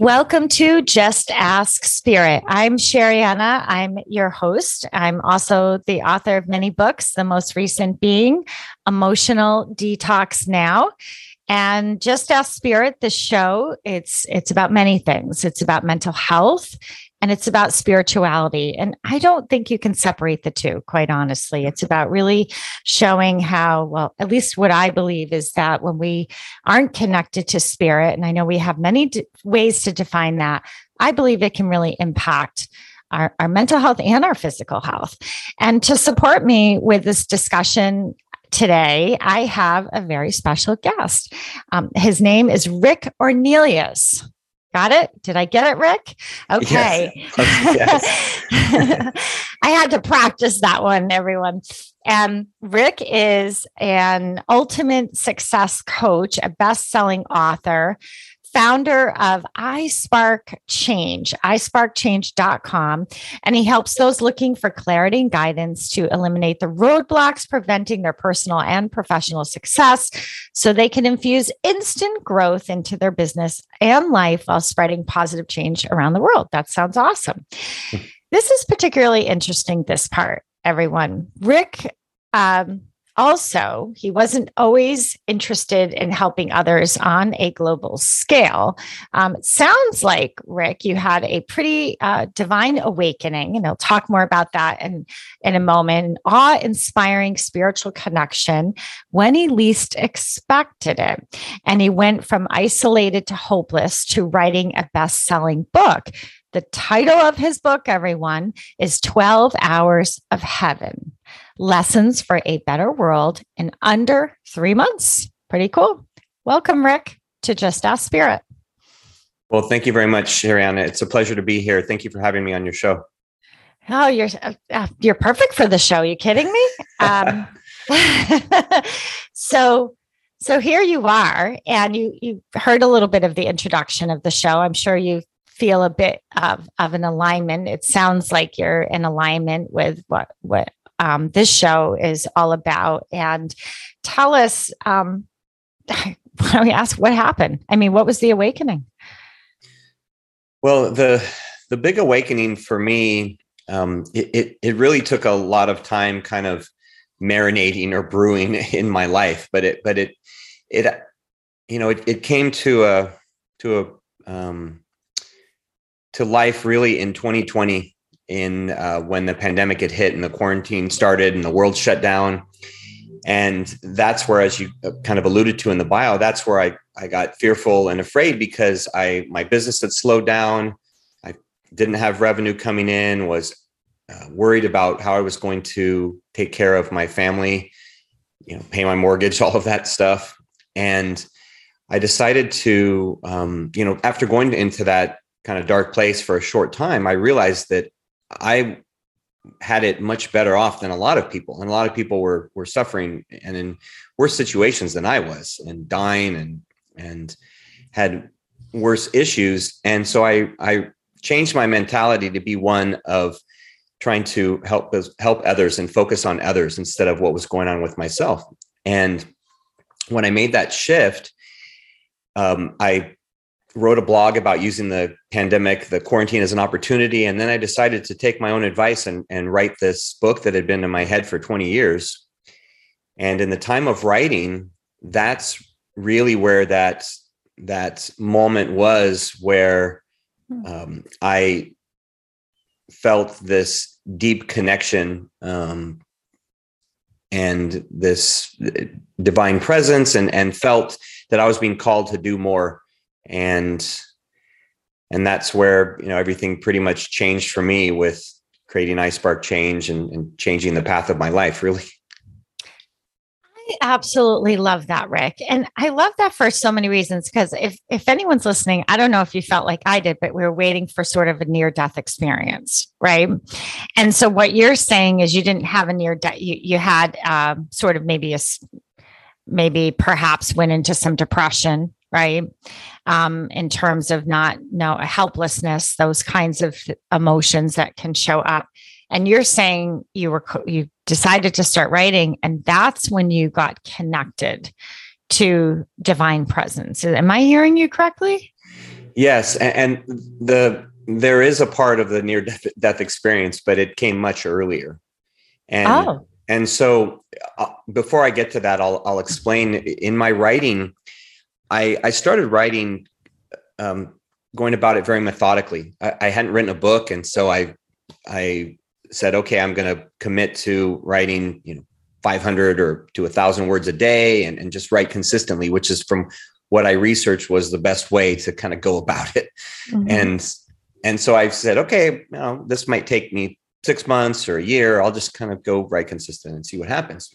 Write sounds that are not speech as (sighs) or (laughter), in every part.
Welcome to Just Ask Spirit. I'm Sherianna. I'm your host. I'm also the author of many books, the most recent being Emotional Detox Now. And Just Ask Spirit, the show, it's it's about many things. It's about mental health and it's about spirituality. And I don't think you can separate the two, quite honestly. It's about really showing how, well, at least what I believe is that when we aren't connected to spirit, and I know we have many d- ways to define that, I believe it can really impact. Our, our mental health and our physical health. And to support me with this discussion, today I have a very special guest. Um, his name is Rick Ornelas. Got it? Did I get it, Rick? Okay. Yes. Oh, yes. (laughs) I had to practice that one, everyone. And Rick is an ultimate success coach, a best selling author, founder of iSpark Change, isparkchange.com. And he helps those looking for clarity and guidance to eliminate the roadblocks preventing their personal and professional success so they can infuse instant growth into their business and life while spreading positive change around the world. That sounds awesome. this is particularly interesting, this part, everyone. Rick, um, also, he wasn't always interested in helping others on a global scale. Um, sounds like, Rick, you had a pretty uh, divine awakening, and I'll talk more about that in, in a moment. An Awe inspiring spiritual connection when he least expected it. And he went from isolated to hopeless to writing a best selling book. The title of his book, everyone, is 12 Hours of Heaven Lessons for a Better World in Under Three Months. Pretty cool. Welcome, Rick, to Just Ask Spirit. Well, thank you very much, Sherianna. It's a pleasure to be here. Thank you for having me on your show. Oh, you're uh, uh you're perfect for the show. Are you kidding me? Um, (laughs) so so here you are, and you you heard a little bit of the introduction of the show. I'm sure you feel a bit of, of an alignment. It sounds like you're in alignment with what what um, this show is all about. And tell us, um, (laughs) why don't we ask what happened? I mean, what was the awakening? Well, the the big awakening for me, um, it, it it really took a lot of time, kind of marinating or brewing (laughs) in my life. But it but it it you know it, it came to a to a um, to life really in 2020 in uh, when the pandemic had hit and the quarantine started and the world shut down. And that's where as you uh, kind of alluded to in the bio that's where i i got fearful and afraid because i my business had slowed down. I didn't have revenue coming in was uh, worried about how i was going to take care of my family you know pay my mortgage (laughs) all of that stuff. And i decided to um, you know after going into that kind of dark place for a short time, I realized that I had it much better off than a lot of people. And a lot of people were were suffering and in worse situations than I was and dying and and had worse issues. And so I I changed my mentality to be one of trying to help help others and focus on others instead of what was going on with myself. And when I made that shift, um, I wrote a blog about using the pandemic, the quarantine as an opportunity. And then I decided to take my own advice and, and write this book that had been in my head for 20 years. And in the time of writing, that's really where that that moment was where hmm. um, I felt this deep connection um, and this uh, divine presence and and felt that I was being called to do more and and that's where you know everything pretty much changed for me with creating iSpark Change and, and changing the path of my life. Really, I absolutely love that, Rick. And I love that for so many reasons. Because if if anyone's listening, I don't know if you felt like I did, but we were waiting for sort of a near death experience, right? And so what you're saying is you didn't have a near death. You you had um, sort of maybe a maybe perhaps went into some depression, right? Um, in terms of not no helplessness, those kinds of emotions that can show up. And you're saying you were you decided to start writing, and that's when you got connected to divine presence. Am I hearing you correctly? Yes, and, and the there is a part of the near death, death experience, but it came much earlier. And oh. and so uh, before I get to that, I'll I'll explain. In my writing, I I started writing, um, going about it very methodically. I, I hadn't written a book, and so I I said, okay, I'm going to commit to writing, you know, 500 or to a thousand words a day and, and just write consistently, which is from what I researched was the best way to kind of go about it. Mm-hmm. And, and so I said, okay, you know, this might take me six months or a year. I'll just kind of go write consistent and see what happens.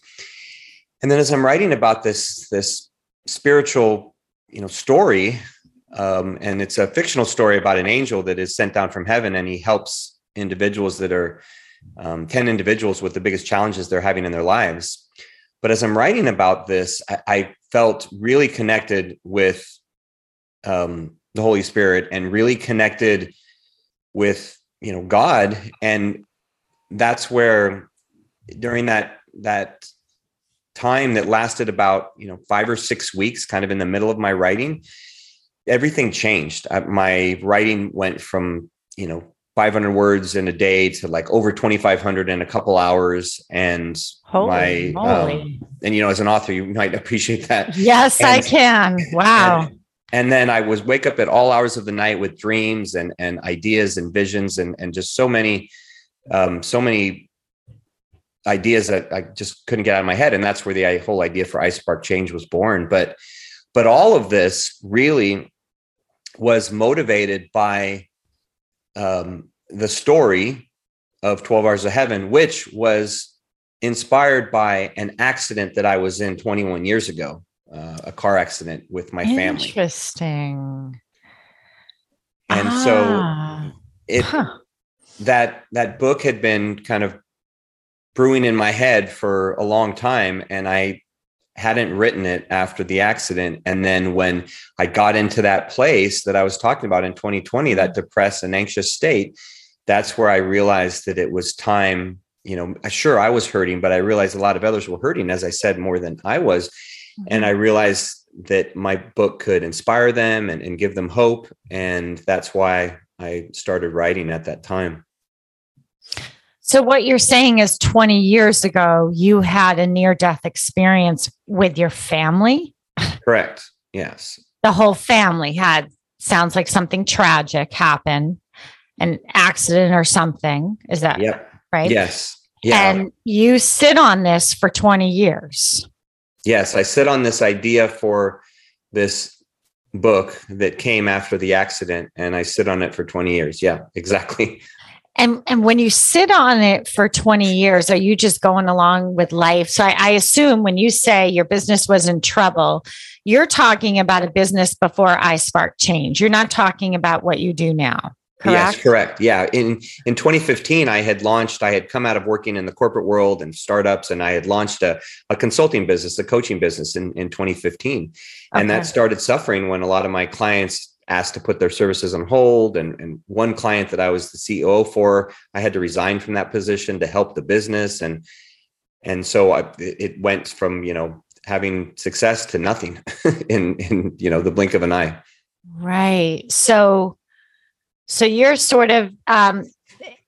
And then as I'm writing about this, this spiritual, you know, story, um, and it's a fictional story about an angel that is sent down from heaven and he helps individuals that are um, 10 individuals with the biggest challenges they're having in their lives. But as I'm writing about this, I, I felt really connected with um, the Holy Spirit and really connected with you know God, and that's where during that that time that lasted about you know five or six weeks, kind of in the middle of my writing, everything changed. my writing went from you know 500 words in a day to like over 2500 in a couple hours. And Holy my um, and you know as an author you might (laughs) appreciate that. Yes and, i can. Wow. and, and, then i was wake up at all hours of the night with dreams and and ideas and visions and and just so many um so many ideas that i just couldn't get out of my head and that's where the whole idea for iSpark change was born but but all of this really was motivated by um, the story of 12 Hours of Heaven, which was inspired by an accident that I was in 21 years ago, uh, a car accident with my family. Interesting. And ah. so it huh. that that book had been kind of brewing in my head for a long time and I hadn't written it after the accident. And then when I got into that place that I was talking about in 2020, that mm-hmm. depressed and anxious state, that's where I realized that it was time. You know, sure, I was hurting, but I realized a lot of others were hurting, as I said, more than I was. And I mm-hmm. realized that my book could inspire them and, and give them hope. And that's why I started writing at that time. So, what you're saying is 20 years ago, you had a near death experience with your family? Correct. Yes. The whole family had, sounds like something tragic happened, an accident or something. Is that yep. right? Yes. Yeah. And you sit on this for 20 years. Yes. I sit on this idea for this book that came after the accident, and I sit on it for 20 years. Yeah, (laughs) exactly. And and when you sit on it for 20 years, are you just going along with life? So I, I, assume when you say your business was in trouble, you're talking about a business before iSpark Change. You're not talking about what you do now. Correct? Yes, correct. Yeah. In in 2015, I had launched, I had come out of working in the corporate world and startups, and I had launched a, a consulting business, a coaching business in, in 2015. And that started suffering when a lot of my clients asked to put their services on hold. And, and one client that I was the CEO for, I had to resign from that position to help the business. And and so I, it went from you know having success to nothing (laughs) in in you know the blink of an eye. Right. So so you're sort of um,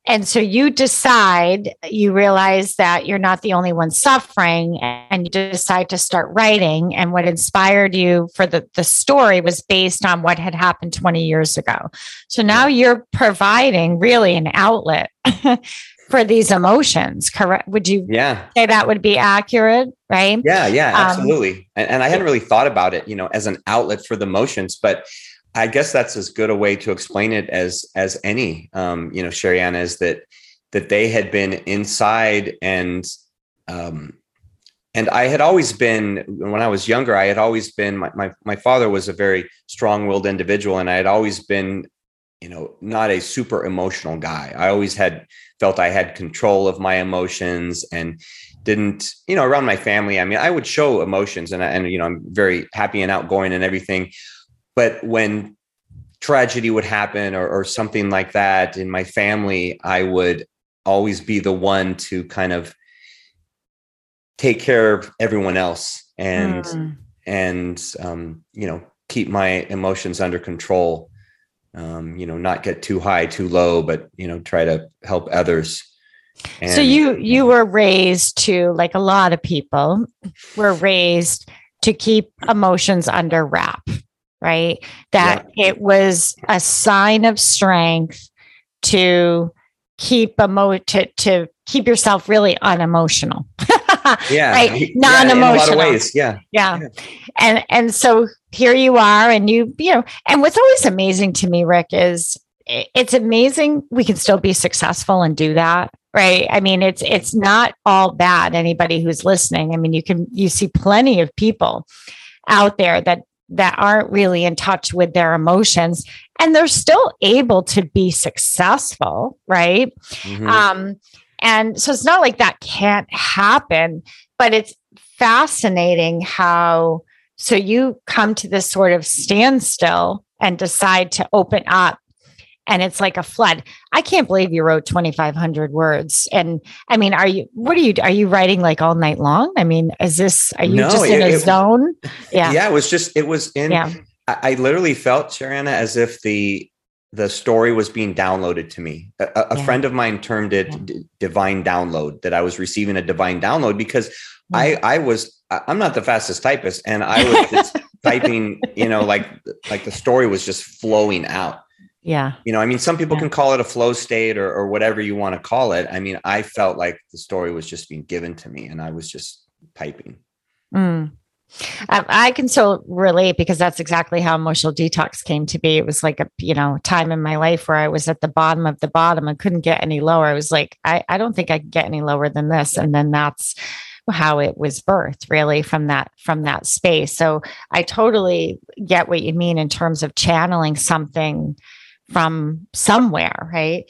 and so you decide, you realize that you're not the only one suffering, and you decide to start writing. And what inspired you for the, the story was based on what had happened 20 years ago. So now you're providing really an outlet (laughs) for these emotions, correct? Would you yeah. say that would be accurate? Right. Yeah, yeah, um, absolutely. Um, and, and I hadn't really thought about it, you know, as an outlet for the emotions, but I guess that's as good a way to explain it as as any. Um, you know, Sherianna is that that they had been inside and um, and I had always been when I was younger, I had always been my my, my father was a very strong-willed individual, and I had always been, you know, not a super emotional guy. I always had felt I had control of my emotions and didn't, you know, around my family. I mean, I would show emotions and, and you know, I'm very happy and outgoing and everything. But when tragedy would happen or, or something like that in my family, I would always be the one to kind of take care of everyone else and mm. and um, you know keep my emotions under control. Um, you know not get too high too low but you know try to help others. And, so you you were raised to like a lot of people were raised to keep emotions under wrap right? That yeah. it was a sign of strength to keep emo to, to keep yourself really unemotional. (laughs) Yeah. Right? Non-emotional. yeah, ways. Yeah. yeah. Yeah. And and so here you are and you you know and what's always amazing to me rick is it's amazing we can still be successful and do that right? I mean it's it's not all bad. Anybody who's listening i mean you can you see plenty of people out there that that aren't really in touch with their emotions and they're still able to be successful right mm-hmm. um and so it's not like that can't happen but it's fascinating how so you come to this sort of standstill and decide to open up and it's like a flood. I can't believe you wrote 2500 words. And I mean, are you what are you are you writing like all night long? I mean, is this are you no, just in a it, zone? Yeah. Yeah, it was just it was in yeah. I, I literally felt Sherianna as if the the story was being downloaded to me. A, a yeah. friend of mine termed it yeah. d- divine download that I was receiving a divine download because I I was I'm not the fastest typist and I was just (laughs) typing, you know, like like the story was just flowing out. Yeah. You know, I mean, some people yeah. can call it a flow state or, or whatever you want to call it. I mean, I felt like the story was just being given to me and I was just typing. Mm. I can so relate because that's exactly how emotional detox came to be. It was like a you know time in my life where I was at the bottom of the bottom and couldn't get any lower. I was like, I, I don't think I can get any lower than this. And then that's how it was birthed really from that from that space. So I totally get what you mean in terms of channeling something from somewhere, right?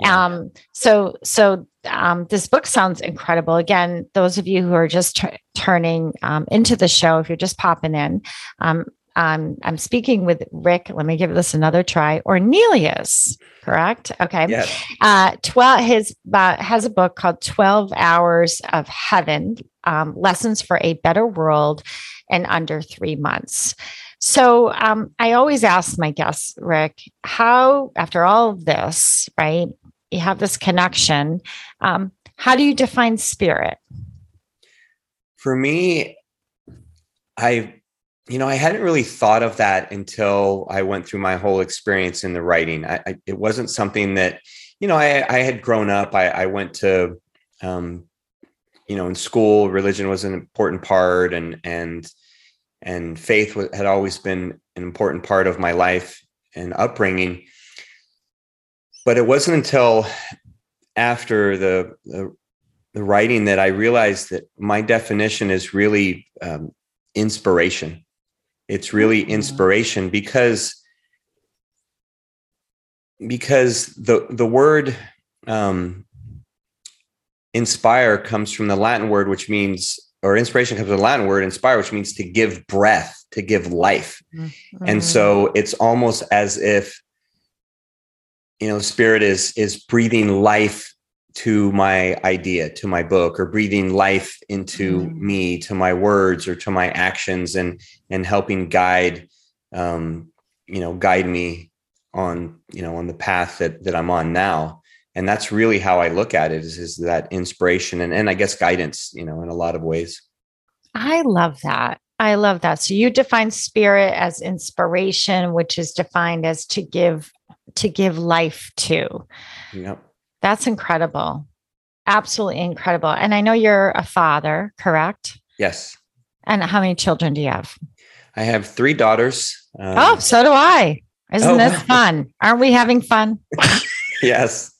Yeah. Um, so, so um, this book sounds incredible. Again, those of you who are just t- turning um, into the show, if you're just popping in, um, um, I'm speaking with Rick. Let me give this another try. Ornelas, correct? Okay. Yes. Uh, 12, his uh, has a book called 12 Hours of Heaven um, Lessons for a Better World in Under Three Months. So um, I always ask my guests, Rick, how, after all of this, right, you have this connection, um, how do you define spirit? For me, I, you know, I hadn't really thought of that until I went through my whole experience in the writing. I, I it wasn't something that, you know, I, I had grown up. I, I went to, um, you know, in school, religion was an important part, and and and faith had always been an important part of my life and upbringing but it wasn't until after the, the, the writing that i realized that my definition is really um, inspiration it's really mm-hmm. inspiration because because the the word um, inspire comes from the latin word which means or inspiration comes from the Latin word inspire, which means to give breath, to give life. Mm-hmm. And so it's almost as if, you know, spirit is is breathing life to my idea, to my book, or breathing life into mm-hmm. me, to my words or to my actions and and helping guide um, you know, guide me on, you know, on the path that that I'm on now and that's really how I look at it is, is that inspiration and, and I guess guidance, you know, in a lot of ways. I love that. I love that. So you define spirit as inspiration, which is defined as to give to give life to. Yep. That's incredible. Absolutely incredible. And I know you're a father, correct? Yes. And how many children do you have? I have three daughters. Um, oh, so do I. Isn't oh, this fun? Aren't we having fun? (laughs) yes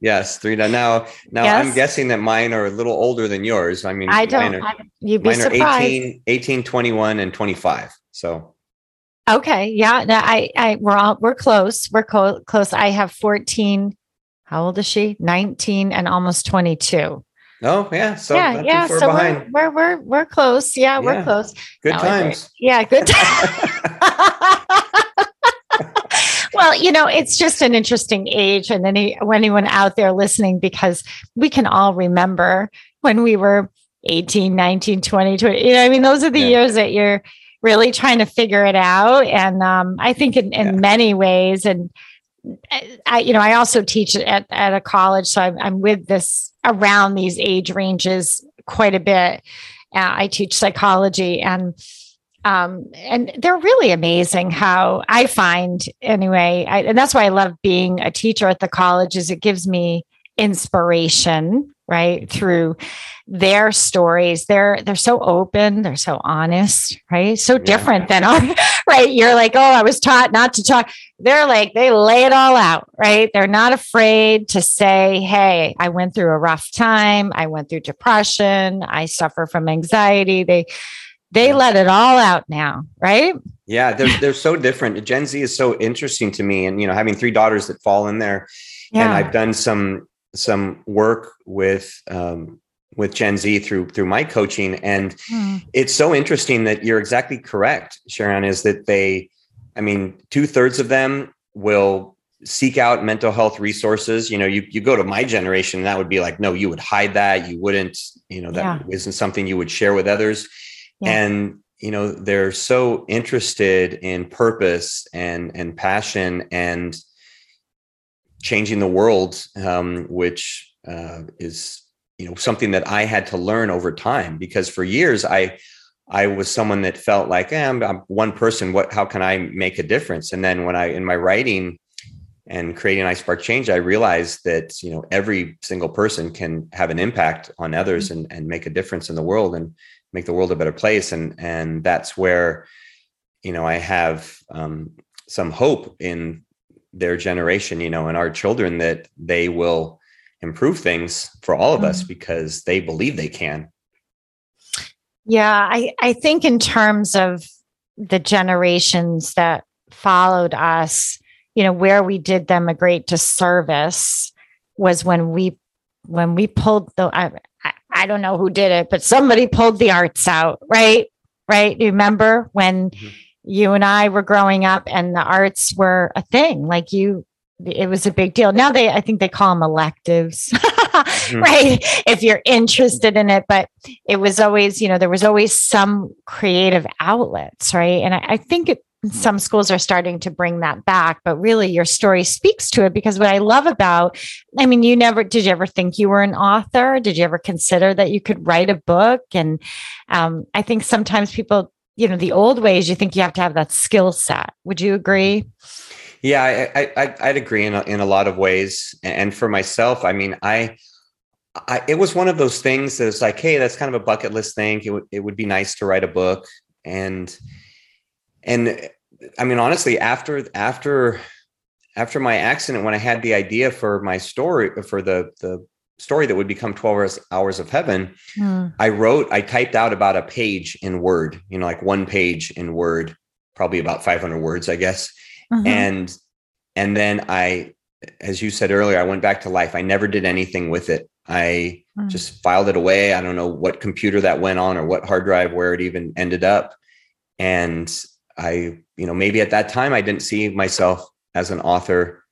Yes, three now. Now, now Yes. I'm guessing that mine are a little older than yours. I mean, I don't. Mine are, I, you'd be mine are surprised. 18, 18, 21, and 25. So, Okay. Yeah. No, I, I, we're all, we're close. We're co- close. I have 14. How old is she? 19 and almost 22. oh yeah. So yeah. Yeah. So we're, behind. we're, we're, we're close. Yeah. We're close. Good No, times. Yeah. Good. (laughs) (laughs) (laughs) well, you know, it's just an interesting age. And any, anyone out there listening, because we can all remember when we were 18, 19, 20, 20. You know, I mean, those are the Yeah. years that you're really trying to figure it out. And um, I think in, in Yeah. many ways, and I, you know, I also teach at, at a college. So I'm, I'm with this around these age ranges quite a bit. Uh, I teach psychology and um, and they're really amazing how I find anyway, I, and that's why I love being a teacher at the college is it gives me inspiration right through their stories. They're they're so open they're so honest right? So Yeah. different than our (laughs) right? You're like oh i was taught not to talk. They're like they lay it all out right? They're not afraid to say hey i went through a rough time. I went through depression. I suffer from anxiety. They they Yeah. let it all out now right Yeah, they're they're so different. Gen Z is so interesting to me, and you know, having three daughters that fall in there, and I've done some some work with um, with Gen Z through through my coaching, and Hmm. it's so interesting that you're exactly correct, Sharon. Is that they? I mean, two thirds of them will seek out mental health resources. You know, you you go to my generation, that would be like, no, you would hide that. You wouldn't. You know, that Yeah. not something you would share with others. Yeah. And you know, they're so interested in purpose and and passion and changing the world, um, which uh, is you know something that I had to learn over time because for years I I was someone that felt like eh, I'm, I'm one person. What? How can I make a difference? And then when I in my writing and creating iSpark Change, I realized that you know every single person can have an impact on others and and make a difference in the world and make the world a better place. And and that's where you know I have um, some hope in their generation, you know, and our children that they will improve things for all of us because they believe they can. Yeah, I, I think in terms of the generations that followed us, you know, where we did them a great disservice was when we when we pulled the I, I, don't know who did it, but somebody pulled the arts out, right? Right. You remember when Mhm. you and I were growing up and the arts were a thing, like you it was a big deal. Now they I think they call them electives. (laughs) right. If you're interested in it. But it was always, you know, there was always some creative outlets, right? And I, I think it, some schools are starting to bring that back, but really your story speaks to it because what I love about, I mean, you never, did you ever think you were an author? Did you ever consider that you could write a book? And um, I think sometimes people, you know, the old ways, you think you have to have that skill set. Would you agree? Yeah, I, I, I'd agree in a, in a lot of ways. And for myself, I mean, I, I, it was one of those things that was like, hey, that's kind of a bucket list thing. It would, it would be nice to write a book, and, and, I mean, honestly, after after after my accident, when I had the idea for my story for the the story that would become twelve hours, hours of heaven, Hmm. I wrote, I typed out about a page in Word, you know, like one page in Word, probably about 500 words, I guess. Mhm. And and then I, as you said earlier, I went back to life. I never did anything with it. I Mm. just filed it away. I don't know what computer that went on or what hard drive where it even ended up. And I, you know, maybe at that time I didn't see myself as an author.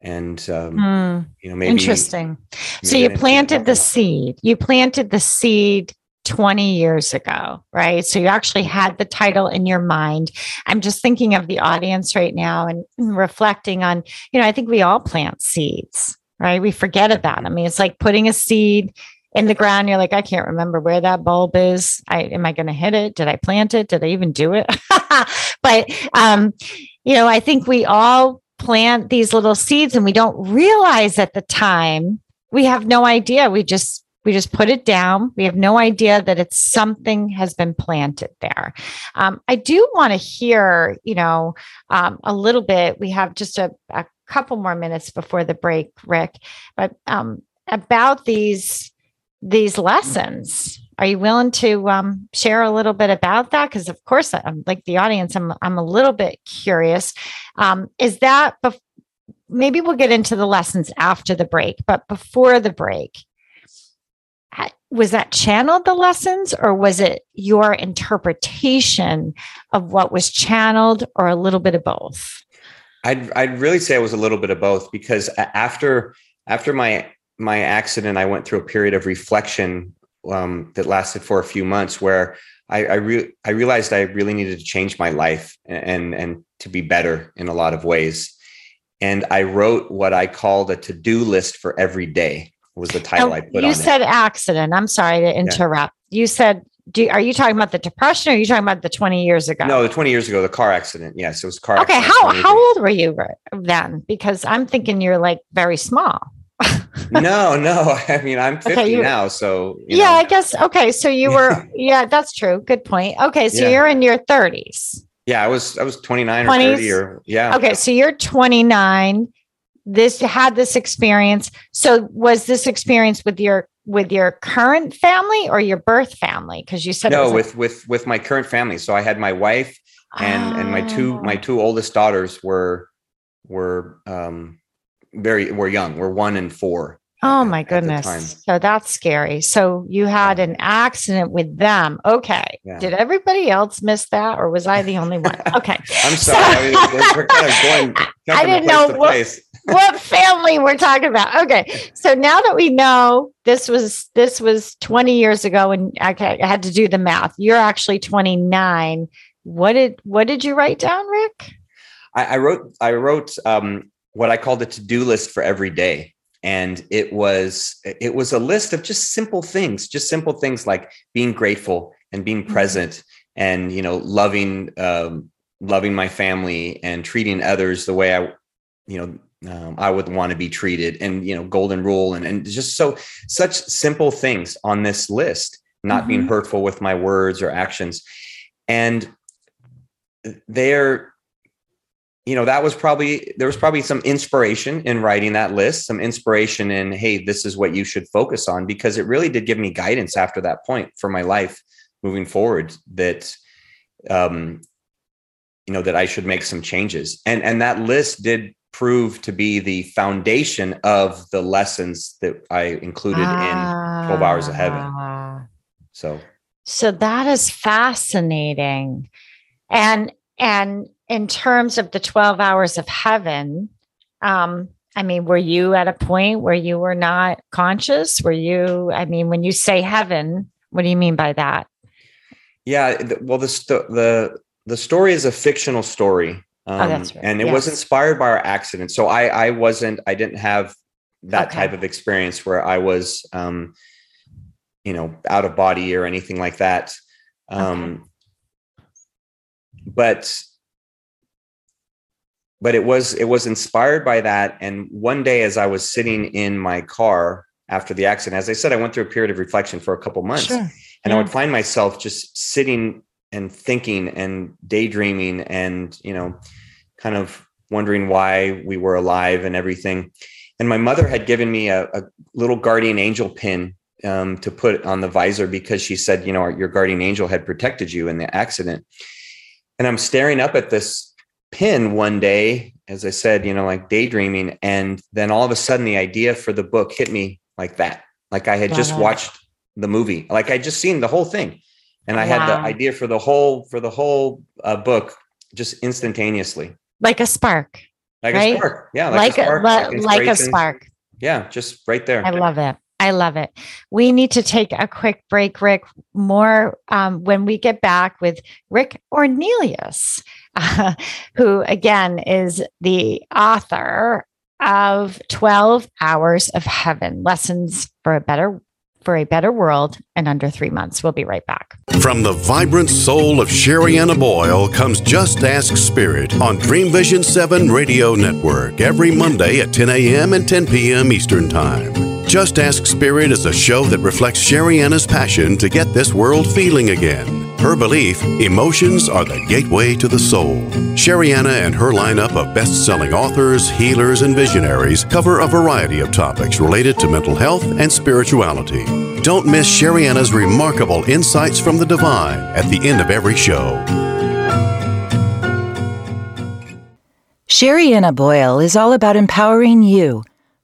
And um, Hmm. you know, maybe Interesting. So maybe I you planted the seed. You planted the seed 20 years ago, right? So you actually had the title in your mind. I'm just thinking of the audience right now and reflecting on, you know, I think we all plant seeds, right? We forget about them. I mean, it's like putting a seed in the ground. You're like, I can't remember where that bulb is. I am I going to hit it? Did I plant it? Did I even do it? (laughs) (laughs) but um, you know, I think we all plant these little seeds and we don't realize at the time we have no idea. We just we just put it down. We have no idea that it's something has been planted there. Um, i do want to hear you know um, a little bit. We have just a, a couple more minutes before the break, Rick, but um, about these these lessons. Are you willing to um, share a little bit about that? Because of course, I'm like the audience. I'm I'm a little bit curious. Um, is that bef- maybe we'll get into the lessons after the break, but before the break, was that channeled the lessons or was it your interpretation of what was channeled or a little bit of both? I'd I'd really say it was a little bit of both because after after my my accident, I went through a period of reflection um, that lasted for a few months, where I I, re- I realized I really needed to change my life and and to be better in a lot of ways. And I wrote what I called a to do list for every day was the title I put you said it. accident. I'm sorry to interrupt. Yeah. You said, do, are you talking about the depression or are you talking about the 20 years ago? No, the 20 years ago, the car accident. Yes, it was car okay, how, how old were you then? Because I'm thinking you're like very small. (laughs) no, no. I mean, I'm 50 okay, now. So, yeah, know. I guess. Okay. So you (laughs) were, yeah, that's true. Good point. Okay. So yeah. you're in your 30s. Yeah, I was, I was 29 20s? or 30 or, yeah. Okay. So you're 29 this had this experience so was this experience with your with your current family or your birth family because you said no with a- with with my current family so i had my wife and oh. and my two my oh. two oldest daughters were were um very we're young We're one and four oh my goodness so that's scary so you had an accident with them okay yeah. did everybody else miss that or was i the only one (laughs) okay i'm sorry so- I mean, we're kind of going (laughs) I didn't know what, what family we're talking about. Okay. So now that we know this was this was 20 years ago and okay, I had to do the math. You're actually 29. What did what did you write down, Rick? I, I wrote I wrote um, what I called a to-do list for every day. And it was it was a list of just simple things, just simple things like being grateful and being mm-hmm. present and you know loving um, loving my family and treating others the way I you know um, I would want to be treated and you know golden rule and and just so such simple things on this list not mm-hmm. being hurtful with my words or actions and there you know that was probably there was probably some inspiration in writing that list some inspiration in hey this is what you should focus on because it really did give me guidance after that point for my life moving forward that um you know that I should make some changes and and that list did prove to be the foundation of the lessons that I included ah, in 12 Hours of Heaven. Ah. So so that is fascinating. And and in terms of the 12 hours of heaven, um, I mean, were you at a point where you were not conscious? Were you, I mean, when you say heaven, what do you mean by that? Yeah, well, the the the story is a fictional story, um, oh, right. And it yes. was inspired by our accident. So I, I wasn't, I didn't have that okay. type of experience where I was, um, you know, out of body or anything like that. Um, okay. But, but it was, it was inspired by that. And one day, as I was sitting in my car after the accident, as I said, I went through a period of reflection for a couple months, sure. and yeah. I would find myself just sitting and thinking and daydreaming and you know kind of wondering why we were alive and everything and my mother had given me a, a little guardian angel pin um, to put on the visor because she said you know your guardian angel had protected you in the accident and i'm staring up at this pin one day as i said you know like daydreaming and then all of a sudden the idea for the book hit me like that like i had just watched the movie like i just seen the whole thing and I wow. had the idea for the whole for the whole uh, book just instantaneously, like a spark, like right? a spark, yeah, like, like a spark, like, like a spark, yeah, just right there. I love it. I love it. We need to take a quick break, Rick. More um, when we get back with Rick Ornelas, uh, (laughs) who again is the author of 12 Hours of Heaven Lessons for a Better for a better world in under three months. We'll be right back. From the vibrant soul of Sherianna Boyle comes Just Ask Spirit on Dream Vision 7 Radio Network every Monday at 10 a.m. and 10 p.m. Eastern Time. Just Ask Spirit is a show that reflects Sherianna's passion to get this world feeling again. Her belief emotions are the gateway to the soul. Sherianna and her lineup of best selling authors, healers, and visionaries cover a variety of topics related to mental health and spirituality. Don't miss Sherianna's remarkable insights from the divine at the end of every show. Sherianna Boyle is all about empowering you.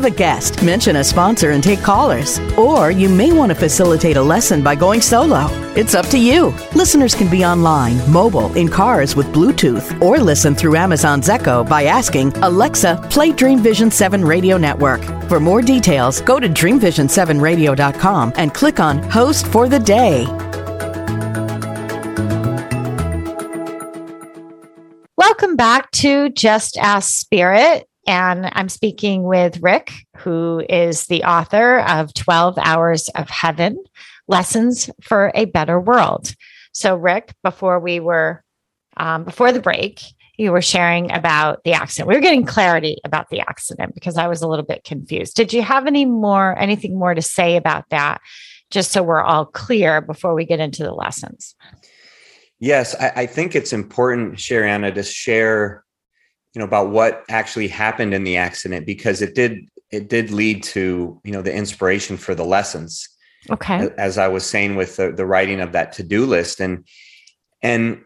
Have a guest, mention a sponsor, and take callers. Or you may want to facilitate a lesson by going solo. It's up to you. Listeners can be online, mobile, in cars with Bluetooth, or listen through Amazon's Echo by asking Alexa, play Dream Vision 7 Radio Network. For more details, go to dreamvision7radio.com and click on Host for the Day. Welcome back to Just Ask Spirit. And I'm speaking with Rick, who is the author of 12 Hours of Heaven Lessons for a Better World. So, Rick, before we were, um, before the break, you were sharing about the accident. We were getting clarity about the accident because I was a little bit confused. Did you have any more, anything more to say about that, just so we're all clear before we get into the lessons? Yes, I, I think it's important, Sherianna, to share you know about what actually happened in the accident because it did it did lead to you know the inspiration for the lessons. Okay. As i was saying with the, the writing of that to-do list and and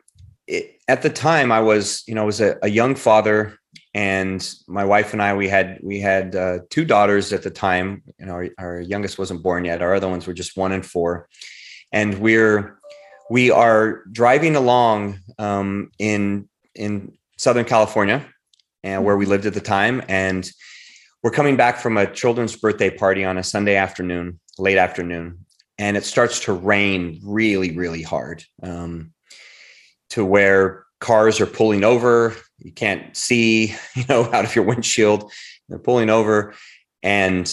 it, at the time i was you know i was a, a, young father and my wife and i we had we had uh, two daughters at the time you know our, our youngest wasn't born yet. Our other ones were just one and four. And we're we are driving along um, in in southern california and where we lived at the time. And we're coming back from a children's birthday party on a Sunday afternoon, late afternoon, and it starts to rain really, really hard um, to where cars are pulling over. You can't see, (laughs) you know, out of your windshield. They're pulling over, and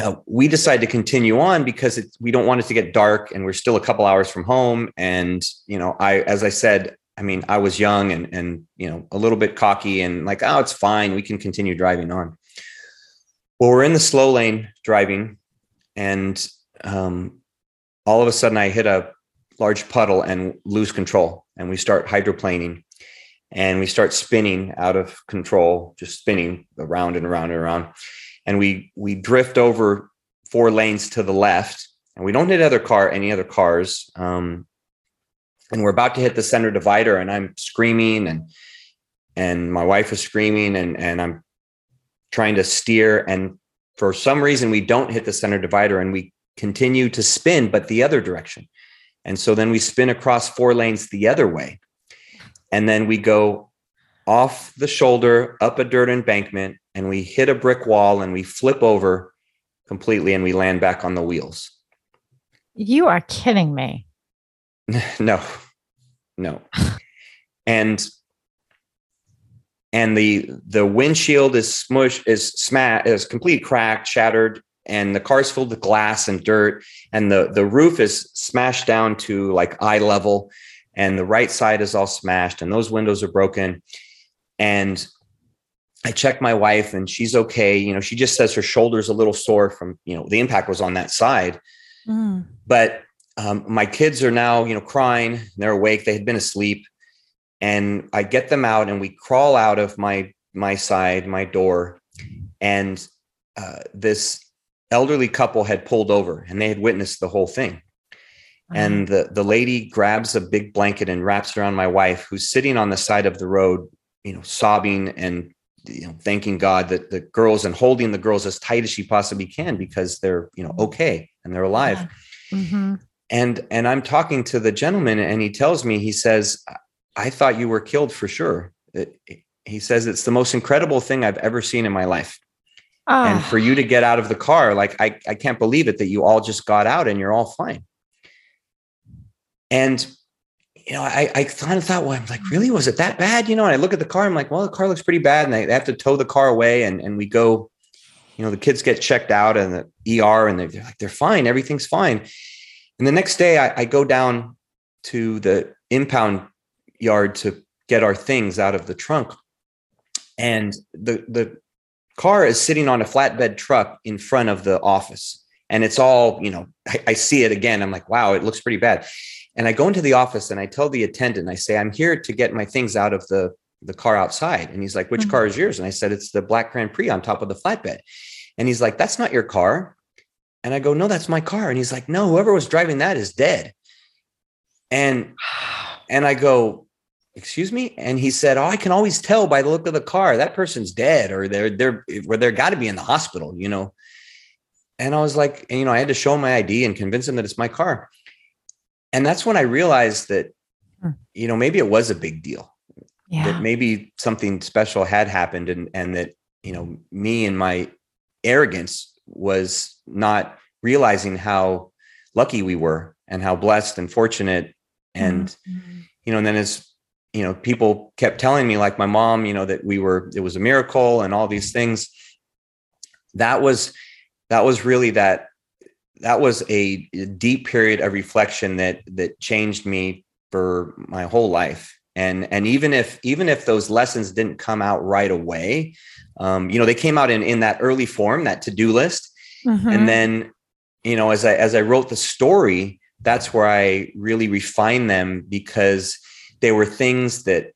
uh, we decide to continue on because it, we don't want it to get dark, and we're still a couple hours from home. And you know, I, as I said, I mean, I was young and and you know a little bit cocky and like, oh, it's fine. We can continue driving on. Well, we're in the slow lane driving, and um, all of a sudden, I hit a large puddle and lose control, and we start hydroplaning, and we start spinning out of control, just spinning around and around and around, and we we drift over four lanes to the left, and we don't hit other car any other cars. Um, and we're about to hit the center divider and i'm screaming and and my wife is screaming and and i'm trying to steer and for some reason we don't hit the center divider and we continue to spin but the other direction. And so then we spin across four lanes the other way. And then we go off the shoulder up a dirt embankment and we hit a brick wall and we flip over completely and we land back on the wheels. You are kidding me (sighs) no, no. and and the the windshield is smushed, is smashed, is complete cracked, shattered, and the car's filled with glass and dirt, and the the roof is smashed down to like eye level, and the right side is all smashed, and those windows are broken, and I check my wife and she's okay. You know, she just says her shoulder's a little sore from, you know, the impact was on that side. Mm. But um, my kids are now you know crying they're awake they had been asleep and i get them out and we crawl out of my my side my door and uh, this elderly couple had pulled over and they had witnessed the whole thing and the, the lady grabs a big blanket and wraps around my wife who's sitting on the side of the road you know sobbing and you know thanking god that the girls and holding the girls as tight as she possibly can because they're you know okay and they're alive yeah. mm-hmm. And and i'm talking to the gentleman and he tells me he says i thought you were killed for sure he says it's the most incredible thing i've ever seen in my life and for you to get out of the car like I, I can't believe it that you all just got out and you're all fine and you know, I, I kind of thought, well, I'm like, really, was it that bad? You know, and I look at the car, I'm like, well, the car looks pretty bad. And they, they have to tow the car away and, and we go, you know, the kids get checked out and the ER and they're, they're like, they're fine. Everything's fine. And the next day I, I go down to the impound yard to get our things out of the trunk. And the, the car is sitting on a flatbed truck in front of the office. And it's all, you know, I, I see it again. I'm like, wow, it looks pretty bad and I go into the office and I tell the attendant, I say, I'm here to get my things out of the, the car outside. And he's like, which mm-hmm. car is yours? And I said, it's the black Grand Prix on top of the flatbed. And he's like, that's not your car. And I go, no, that's my car. And he's like, no, whoever was driving that is dead. And, (sighs) and I go, excuse me. And he said, oh, I can always tell by the look of the car, that person's dead or they're, they're, where they're got to be in the hospital, you know? And I was like, and, you know, I had to show him my ID and convince him that it's my car and that's when I realized that, hmm. you know, maybe it was a big deal. Yeah. That maybe something special had happened and and that, you know, me and my arrogance was not realizing how lucky we were and how blessed and fortunate. And, mm-hmm. you know, and then as you know, people kept telling me, like my mom, you know, that we were, it was a miracle and all these things. That was, that was really that that was a deep period of reflection that that changed me for my whole life and and even if even if those lessons didn't come out right away um, you know they came out in in that early form that to-do list mm-hmm. and then you know as i as i wrote the story that's where i really refined them because they were things that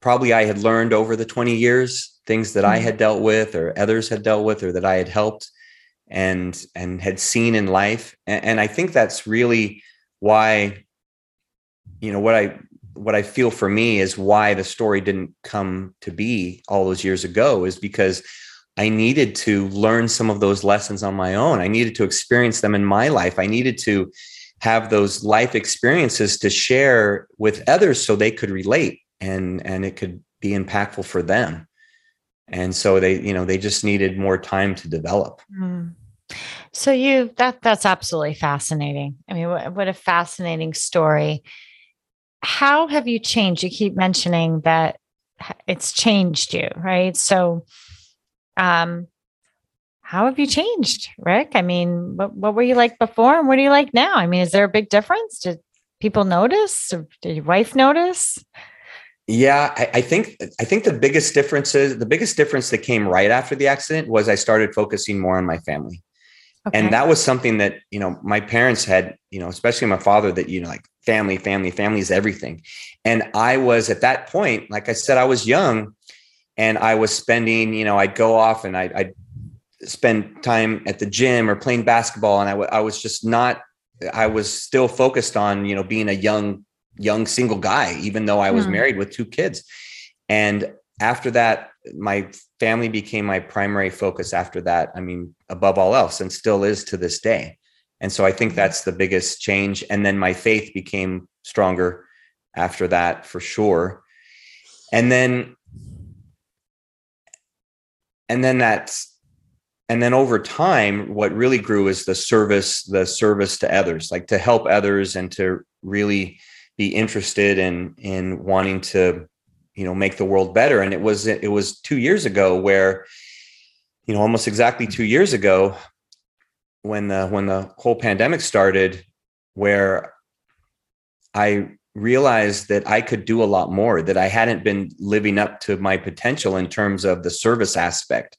probably i had learned over the 20 years things that mm-hmm. i had dealt with or others had dealt with or that i had helped and and had seen in life and, and i think that's really why you know what i what i feel for me is why the story didn't come to be all those years ago is because i needed to learn some of those lessons on my own. I needed to experience them in my life. I needed to have those life experiences to share with others so they could relate and and it could be impactful for them. And so they you know they just needed more time to develop. Mm. so you that that's absolutely fascinating. I mean what, what a fascinating story how have you changed? You keep mentioning that it's changed you right? So um how have you changed rick? I mean what, what were you like before and what are you like now? I mean is there a big difference? Did people notice? Did your wife notice? Yeah, I, I, think I think the biggest difference is the biggest difference that came right after the accident was I started focusing more on my family. Okay. And that was something that, you know, my parents had, you know, especially my father, that, you know, like family, family, family is everything. And I was at that point, like I said, I was young and I was spending, you know, I'd go off and I'd, I'd spend time at the gym or playing basketball. And I, w- I was just not, I was still focused on, you know, being a young young single guy, even though I was mm. married with two kids. And after that, my family became my primary focus after that. I mean, above all else, and still is to this day. And so I think hmm. that's the biggest change. And then my faith became stronger after that for sure. And then, and then that's, and then over time, what really grew is the service, the service to others, like to help others and to really be interested in in wanting to you know make the world better. And it was it was 2 years ago where you know almost exactly 2 years ago when the when the whole pandemic started where i realized that i could do a lot more that i hadn't been living up to my potential in terms of the service aspect.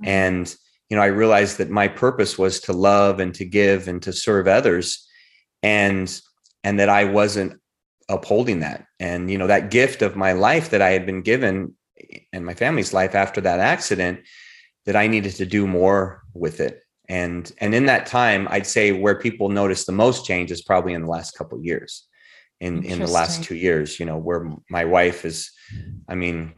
Mm-hmm. and you know i realized that my purpose was to love and to give and to serve others. And and that i wasn't upholding that. And you know that gift of my life that i had been given and my family's life after that accident that i needed to do more with it. And and in that time i'd say where people notice the most change is probably in the last couple years. In in the last two years you know where my wife is i mean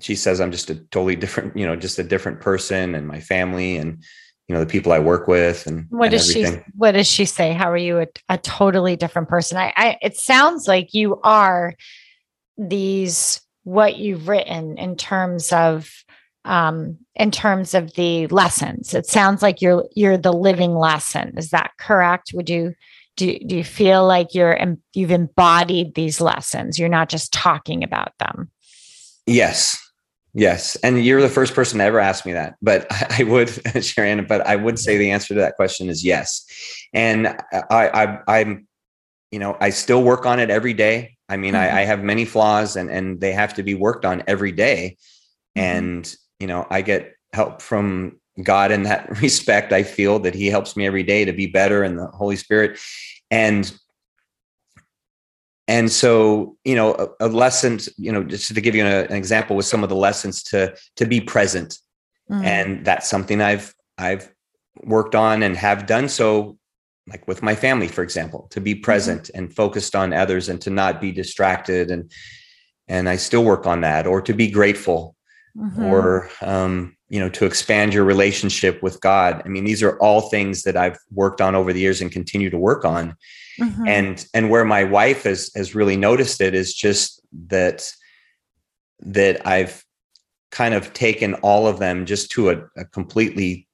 she says I'm just a totally different, you know, just a different person and my family and you know the people I work with and what and does everything. she what does she say? How are you a, a totally different person? I, I it sounds like you are these what you've written in terms of um in terms of the lessons. It sounds like you're you're the living lesson. Is that correct? Would you do, do you feel like you're you've embodied these lessons? You're not just talking about them. Yes. Yes. And you're the first person to ever ask me that. But (laughs) I would, Sharon, but I would say the answer to that question is yes. And I, I I'm, you know, I still work on it every day. I mean, mm-hmm. I, I, have many flaws and and they have to be worked on every day. Mm-hmm. And, you know, I get help from God in that (laughs) respect. I feel that He helps me every day to be better and the Holy Spirit. And and so you know a, a lesson you know just to give you an, an, example with some of the lessons to to be present mm. and that's something i've i've worked on and have done so like with my family for example to be mm-hmm. present mm-hmm. and focused on others and to not be distracted and and i still work on that or to be grateful mm-hmm. or um you know to expand your relationship with god i mean these are all things that i've worked on over the years and continue to work on Mm-hmm. And and where my wife has has really noticed it is just that that I've kind of taken all of them just to a, a completely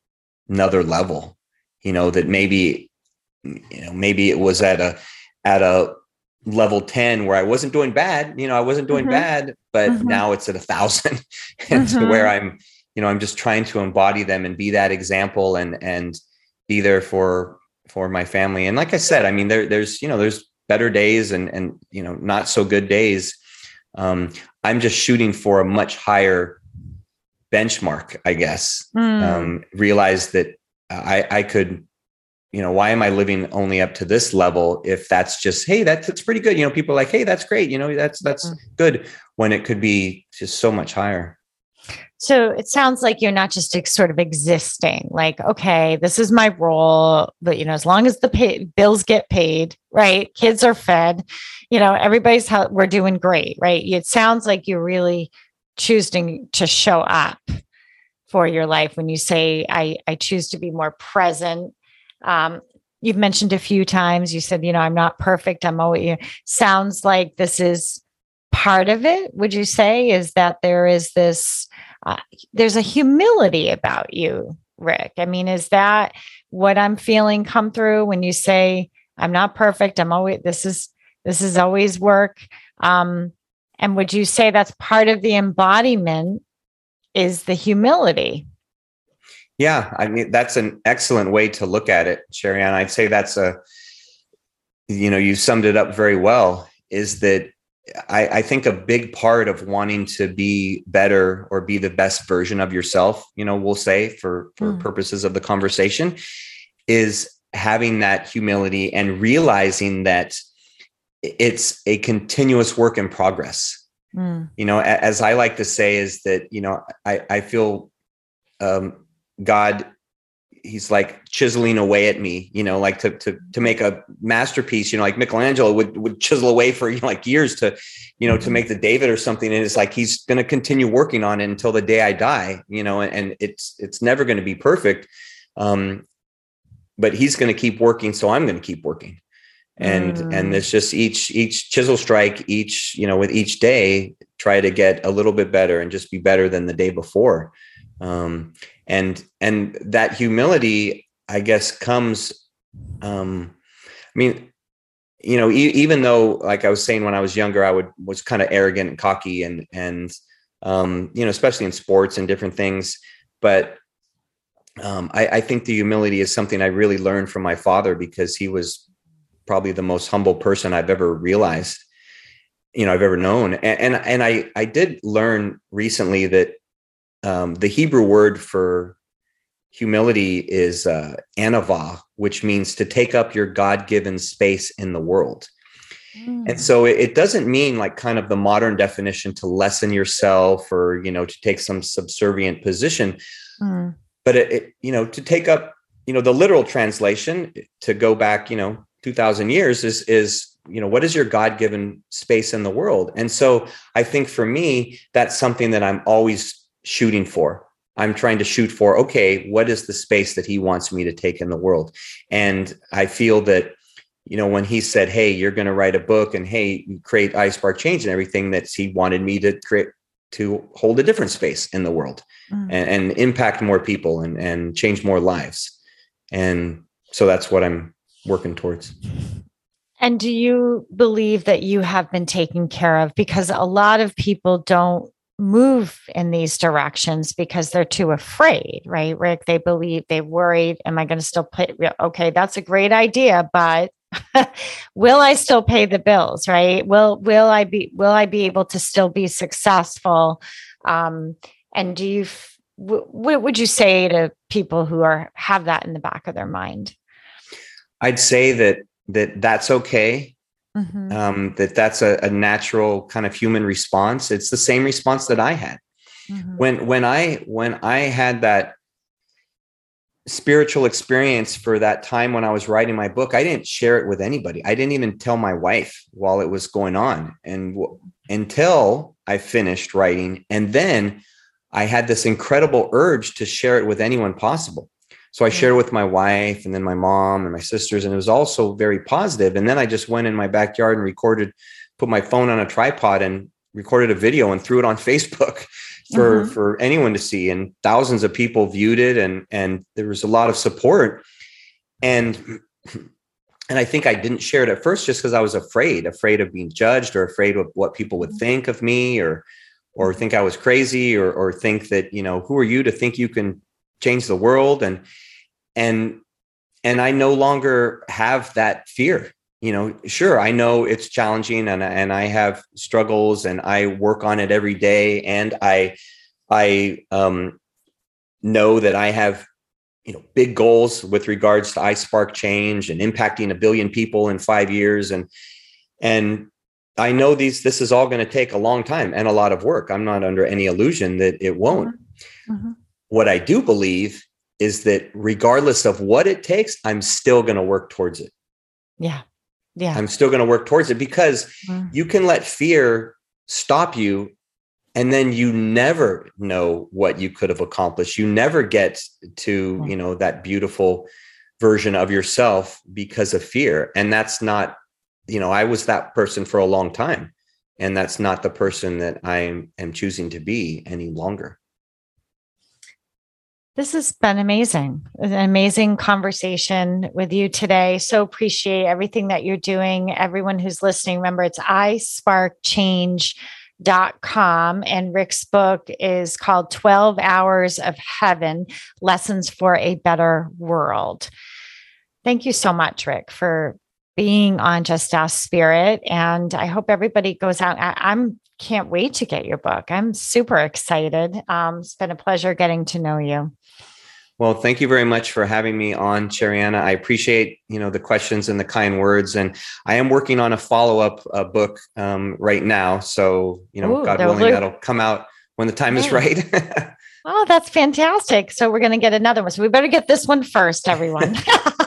another level. You know, that maybe you know, maybe it was at a at a level 10 where I wasn't doing bad, you know, I wasn't doing mm-hmm. bad, but mm-hmm. now it's at a thousand (laughs) and where mm-hmm. I'm, you know, I'm just trying to embody them and be that example and, and be there for, for my family. And like I said, I mean, there, there's, you know, there's better days and, and, you know, not so good days. Um, I'm just shooting for a much higher benchmark, I guess. Mm. Um, realize that I, I could, you know, why am I living only up to this level? If that's just, Hey, that's, that's pretty good. You know, people are like, Hey, that's great. You know, that's, that's mm. good when it could be just so much higher. So it sounds like you're not just sort of existing, like, okay, this is my role, but you know, as long as the pay, bills get paid, right? Kids are fed, you know, everybody's how we're doing great, right? It sounds like you're really choosing to show up for your life when you say, I, I choose to be more present. Um, you've mentioned a few times, you said, you know, I'm not perfect. I'm always, you sounds like this is part of it. Would you say is that there is this, uh, there's a humility about you, Rick. I mean, is that what I'm feeling come through when you say, I'm not perfect. I'm always, this is, this is always work. Um, and would you say that's part of the embodiment is the humility? Yeah, I mean that's an excellent way to look at it, Sherry. And I'd say that's a, you know, you summed it up very well. Is that I, I, think a big part of wanting to be better or be the best version of yourself, you know, we'll say for, for mm. purposes of the conversation, is having that humility and realizing that it's a continuous work in progress. Mm. You know, as I like to say, is that, you know, I, I feel um, God he's like chiseling away at me, you know, like to to to make a masterpiece, you know, like Michelangelo would would chisel away for (laughs) you know, like years to, you know, to make the David or something. And it's like he's going to continue working on it until the day I die, you know, and, and it's it's never going to be perfect. Um, but he's going to keep working, so I'm going to keep working. And mm. and it's just each each chisel strike, each you know, with each day, try to get a little bit better and just be better than the day before. Um, and and that humility i guess comes um i mean you know e- even though like i was saying when i was younger i would was kind of arrogant and cocky and and um you know especially in sports and different things. But um I, I think the humility is something i really learned from my father because he was probably the most humble person i've ever realized you know i've ever known. And and, and i i did learn recently that um, the Hebrew word for humility is uh, anava, which means to take up your God given space in the world. Mm. And so it, it, doesn't mean like kind of the modern definition to lessen yourself or, you know, to take some subservient position, mm. but it, it, you know, to take up, you know, the literal translation to go back, you know, 2000 years is is you know what is your god-given space in the world and so i think for me that's something that i'm always shooting for i'm trying to shoot for okay what is the space that he wants me to take in the world and i feel that you know when he said hey you're going to write a book and hey create iSpark change and everything that he wanted me to create to hold a different space in the world mm. and, and impact more people and, and change more lives and so that's what i'm working towards and do you believe that you have been taken care of? Because a lot of people don't move in these directions because they're too afraid, right? Rick, they believe they're worried. Am I going to still pay? Okay, that's a great idea, but (laughs) will I still pay the bills? Right? Will will I be will I be able to still be successful? Um, and do you what would you say to people who are have that in the back of their mind? I'd say that that that's okay mm-hmm. um, that that's a, a, natural kind of human response. It's the same response that i had. Mm-hmm. when when i when i had that spiritual experience for that time when i was writing my book i didn't share it with anybody. I didn't even tell my wife while it was going on. And w- until i finished writing and then i had this incredible urge to share it with anyone possible so I shared with my wife and then my mom and my sisters, and it was also very positive. And then I just went in my backyard and recorded, put my phone on a tripod and recorded a video and threw it on (laughs) Facebook for mm-hmm. for anyone to see. And thousands of people viewed it, and and there was a lot of support. And (clears throat) and I think I didn't share it at first just because I was afraid, afraid of being judged or afraid of what people would mm-hmm. think of me or or think I was crazy or or think that, you know, who are you to think you can change the world and and and i no longer have that fear you know sure i know it's challenging and and i have struggles and i work on it every day and i i um know that i have you know big goals with regards to iSpark change and impacting a billion people in 5 years. And and i know these this is all going to take a long time and a lot of work. I'm not under any illusion that it won't. Mm-hmm. mm-hmm. What I do believe is that regardless of what it takes, I'm still going to work towards it. Yeah. Yeah. I'm still going to work towards it because mm. you can let fear stop you and then you never know what you could have accomplished. You never get to, mm. you know, that beautiful version of yourself because of fear. And that's not, you know, I was that person for a long time and that's not the person that I am choosing to be any longer. This has been amazing. An amazing conversation with you today. So appreciate everything that you're doing. Everyone who's listening, remember it's isparkchange.com and Rick's book is called 12 Hours of Heaven Lessons for a Better World. Thank you so much, Rick, for being on Just Ask Spirit. And I hope everybody goes out. I, am can't wait to get your book. I'm super excited. Um, it's been a pleasure getting to know you. Well, thank you very much for having me on, Sherianna. I appreciate you know the questions and the kind words, and I am working on a follow up uh, book um, right now. So you know, Ooh, God willing, look- that'll come out when the time yeah. is right. oh, that's fantastic! So we're going to get another one. So we better get this one first, everyone. (laughs)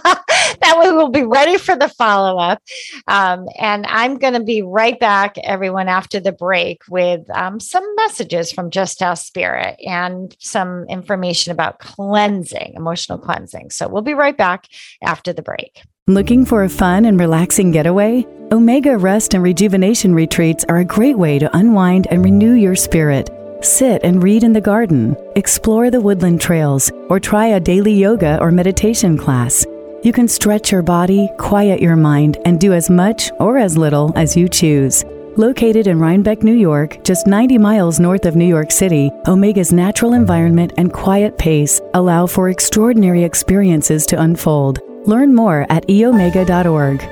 way we'll be ready for the follow up. Um, and I'm going to be right back, everyone, after the break with um, some messages from Just Ask Spirit and some information about cleansing, emotional cleansing. So we'll be right back after the break. Looking for a fun and relaxing getaway? Omega Rest and Rejuvenation Retreats are a great way to unwind and renew your spirit. Sit and read in the garden, explore the woodland trails, or try a daily yoga or meditation class. You can stretch your body, quiet your mind, and do as much or as little as you choose. Located in Rhinebeck, New York, just 90 miles north of New York City, Omega's natural environment and quiet pace allow for extraordinary experiences to unfold. Learn more at eomega.org.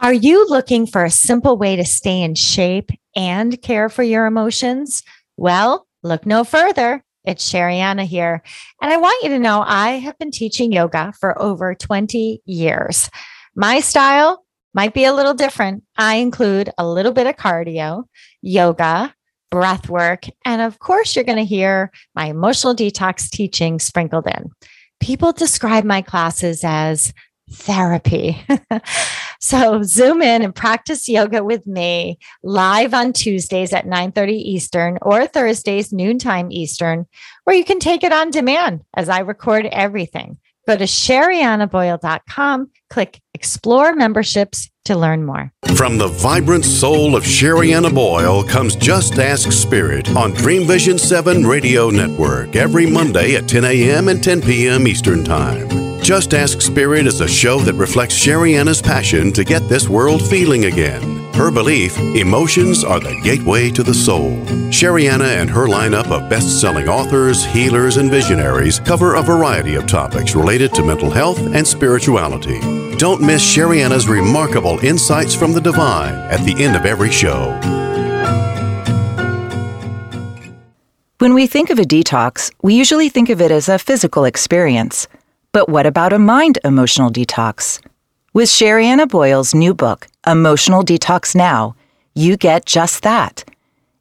Are you looking for a simple way to stay in shape and care for your emotions? Well, look no further. It's Sherianna here. And I want you to know I have been teaching yoga for over 20 years. My style might be a little different. I include a little bit of cardio, yoga, breath work, and of course, you're going to hear my emotional detox teaching sprinkled in. people describe my classes as therapy. (laughs) so zoom in and practice yoga with me live on Tuesdays at 9:30 Eastern or Thursdays noontime Eastern, or you can take it on demand as I record everything. Go to sheriannaboyle.com, click explore memberships to learn more. From the vibrant soul of Sherianna Boyle comes Just Ask Spirit on Dream Vision 7 Radio Network every Monday at 10 a.m. and 10 p.m. Eastern Time. Just Ask Spirit is a show that reflects Sherianna's passion to get this world feeling again. Her belief emotions are the gateway to the soul. Sherianna and her lineup of best selling authors, healers, and visionaries cover a variety of topics related to mental health and spirituality. Don't miss Sherianna's remarkable insights from the divine at the end of every show. When we think of a detox, we usually think of it as a physical experience. But what about a mind emotional detox? With Sherianna Boyle's new book, Emotional Detox Now, you get just that.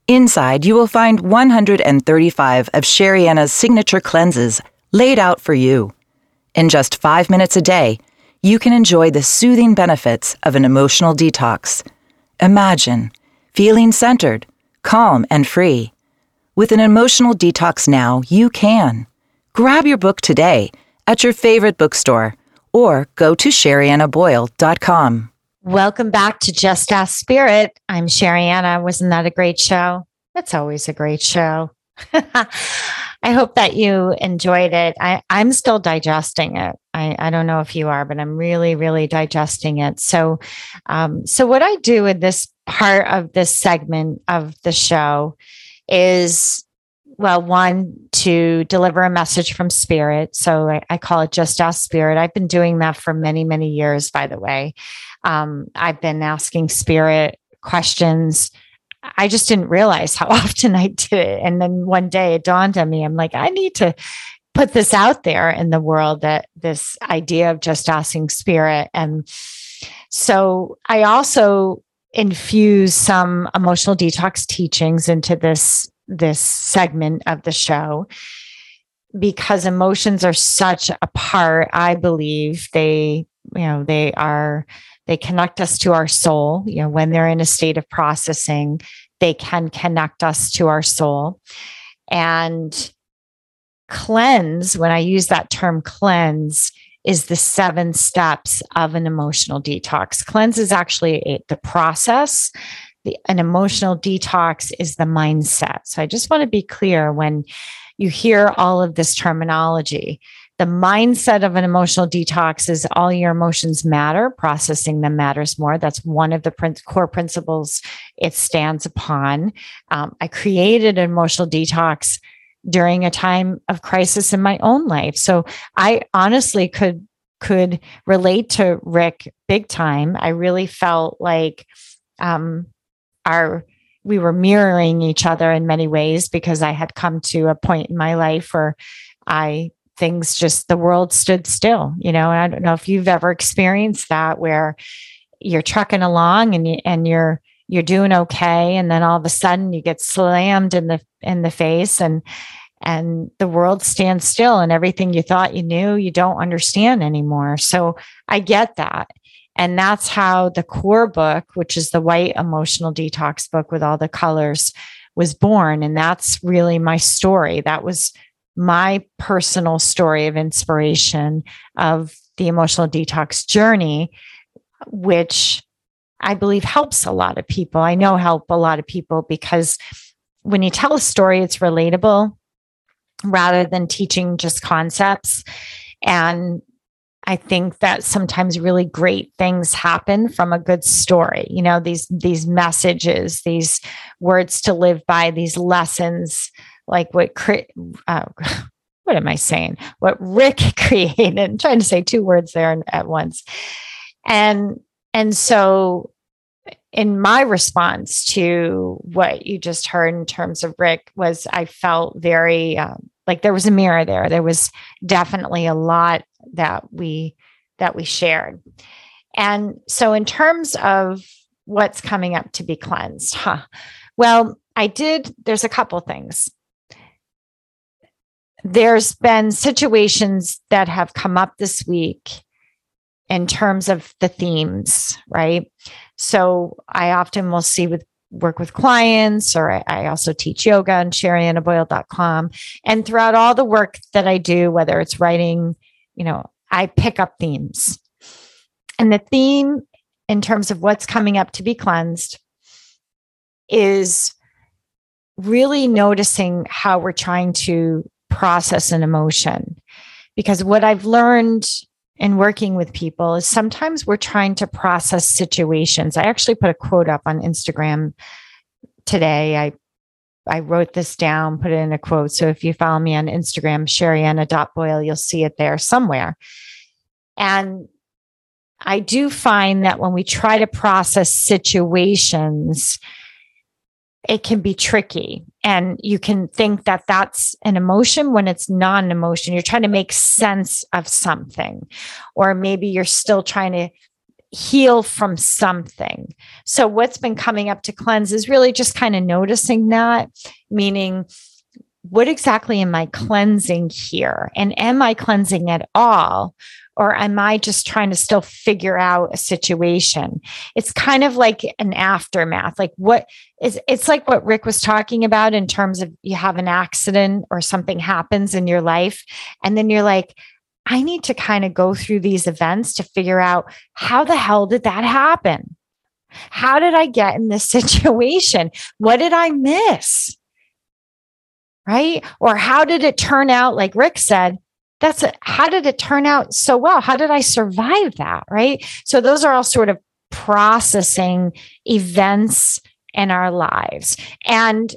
Inside, you will find 135 of Sherianna's signature cleanses laid out for you. In just five minutes a day, you can enjoy the soothing benefits of an emotional detox. Imagine feeling centered, calm, and free. With an emotional detox now, you can. Grab your book today at your favorite bookstore or go to sheriannaboyle.com. Welcome back to Just Ask Spirit. I'm Sherianna. Wasn't that a great show? It's always a great show. (laughs) I hope that you enjoyed it. I, I'm still digesting it. I, I don't know if you are, but I'm really, really digesting it. So, um, so what I do in this part of this segment of the show is well, one to deliver a message from spirit. So I, I, call it just ask spirit. I've been doing that for many, many years, by the way. Um, I've been asking spirit questions. I just didn't realize how (laughs) often I did it. And then one day it dawned on me, I'm like, I need to put this out there in the world that this idea of just asking spirit. And so I also infuse some emotional detox teachings into this this segment of the show. Because emotions are such a part i believe they you know they are they connect us to our soul. You know when they're in a state of processing they can connect us to our soul. And cleanse when i use that term cleanse is the seven steps of an emotional detox. Cleanse is actually the process the, an emotional detox is the mindset. So I just want to be clear when you hear all of this terminology. The mindset of an emotional detox is all your emotions matter, processing them matters more. That's one of the prin- core principles it stands upon. Um, I created an emotional detox during a time of crisis in my own life. So I honestly could could relate to Rick big time. I really felt like um, our we were mirroring each other in many ways because I had come to a point in my life where I things just the world stood still, you know, and I don't know if you've ever experienced that where you're trucking along and you, and you're you're doing okay and then all of a sudden you get slammed in the in the face and and the world stands still and everything you thought you knew you don't understand anymore. So I get that. And that's how the core book, which is the white emotional detox book with all the colors, was born. And that's really my story. That was my personal story of inspiration of the emotional detox journey, which I believe helps a lot of people. I know help a lot of people because when you tell a story, it's relatable rather than teaching just concepts. And I think that sometimes really great things happen from a good story. You know, these these messages, these words to live by, these lessons, like what uh, (laughs) what am I saying? What Rick (laughs) created. I'm trying to say two words there at once, and and so in my response to what you just heard in terms of Rick was I felt very um, like there was a mirror there. There was definitely a lot that we that we shared. And so in terms of what's coming up to be cleansed, huh? Well, I did there's a couple things. there's been situations that have come up this week in terms of the themes, right? So I often will see with work with clients or I, I also teach yoga on sheriannaboyle.com. And throughout all the work that I do, whether it's writing, you know, I pick up themes. And the theme in terms of what's coming up to be cleansed is really noticing how we're trying to process an emotion. Because what I've learned in working with people is sometimes we're trying to process situations. I actually put a quote up on Instagram today. I I wrote this down, put it in a quote. So if you follow me on Instagram, sherianna.boyle, you'll see it there somewhere. And I do find that when we try to process situations, it can be tricky. And you can think that that's an emotion when it's not an emotion. You're trying to make sense of something, or maybe you're still trying to heal from something. So, what's been coming up to cleanse is really just kind of noticing that, meaning, what exactly am I cleansing here? And am I cleansing at all? Or am I just trying to still figure out a situation? It's kind of like an aftermath. Like what is it's like what Rick was talking about in terms of you have an accident or something happens in your life and then you're like I need to kind of go through these events to figure out how the hell did that happen? How did I get in this (laughs) situation? What did I miss? Right? Or how did it turn out like Rick said? That's a, how did it turn out so well? How did I survive that? Right. So those are all sort of processing events in our lives. And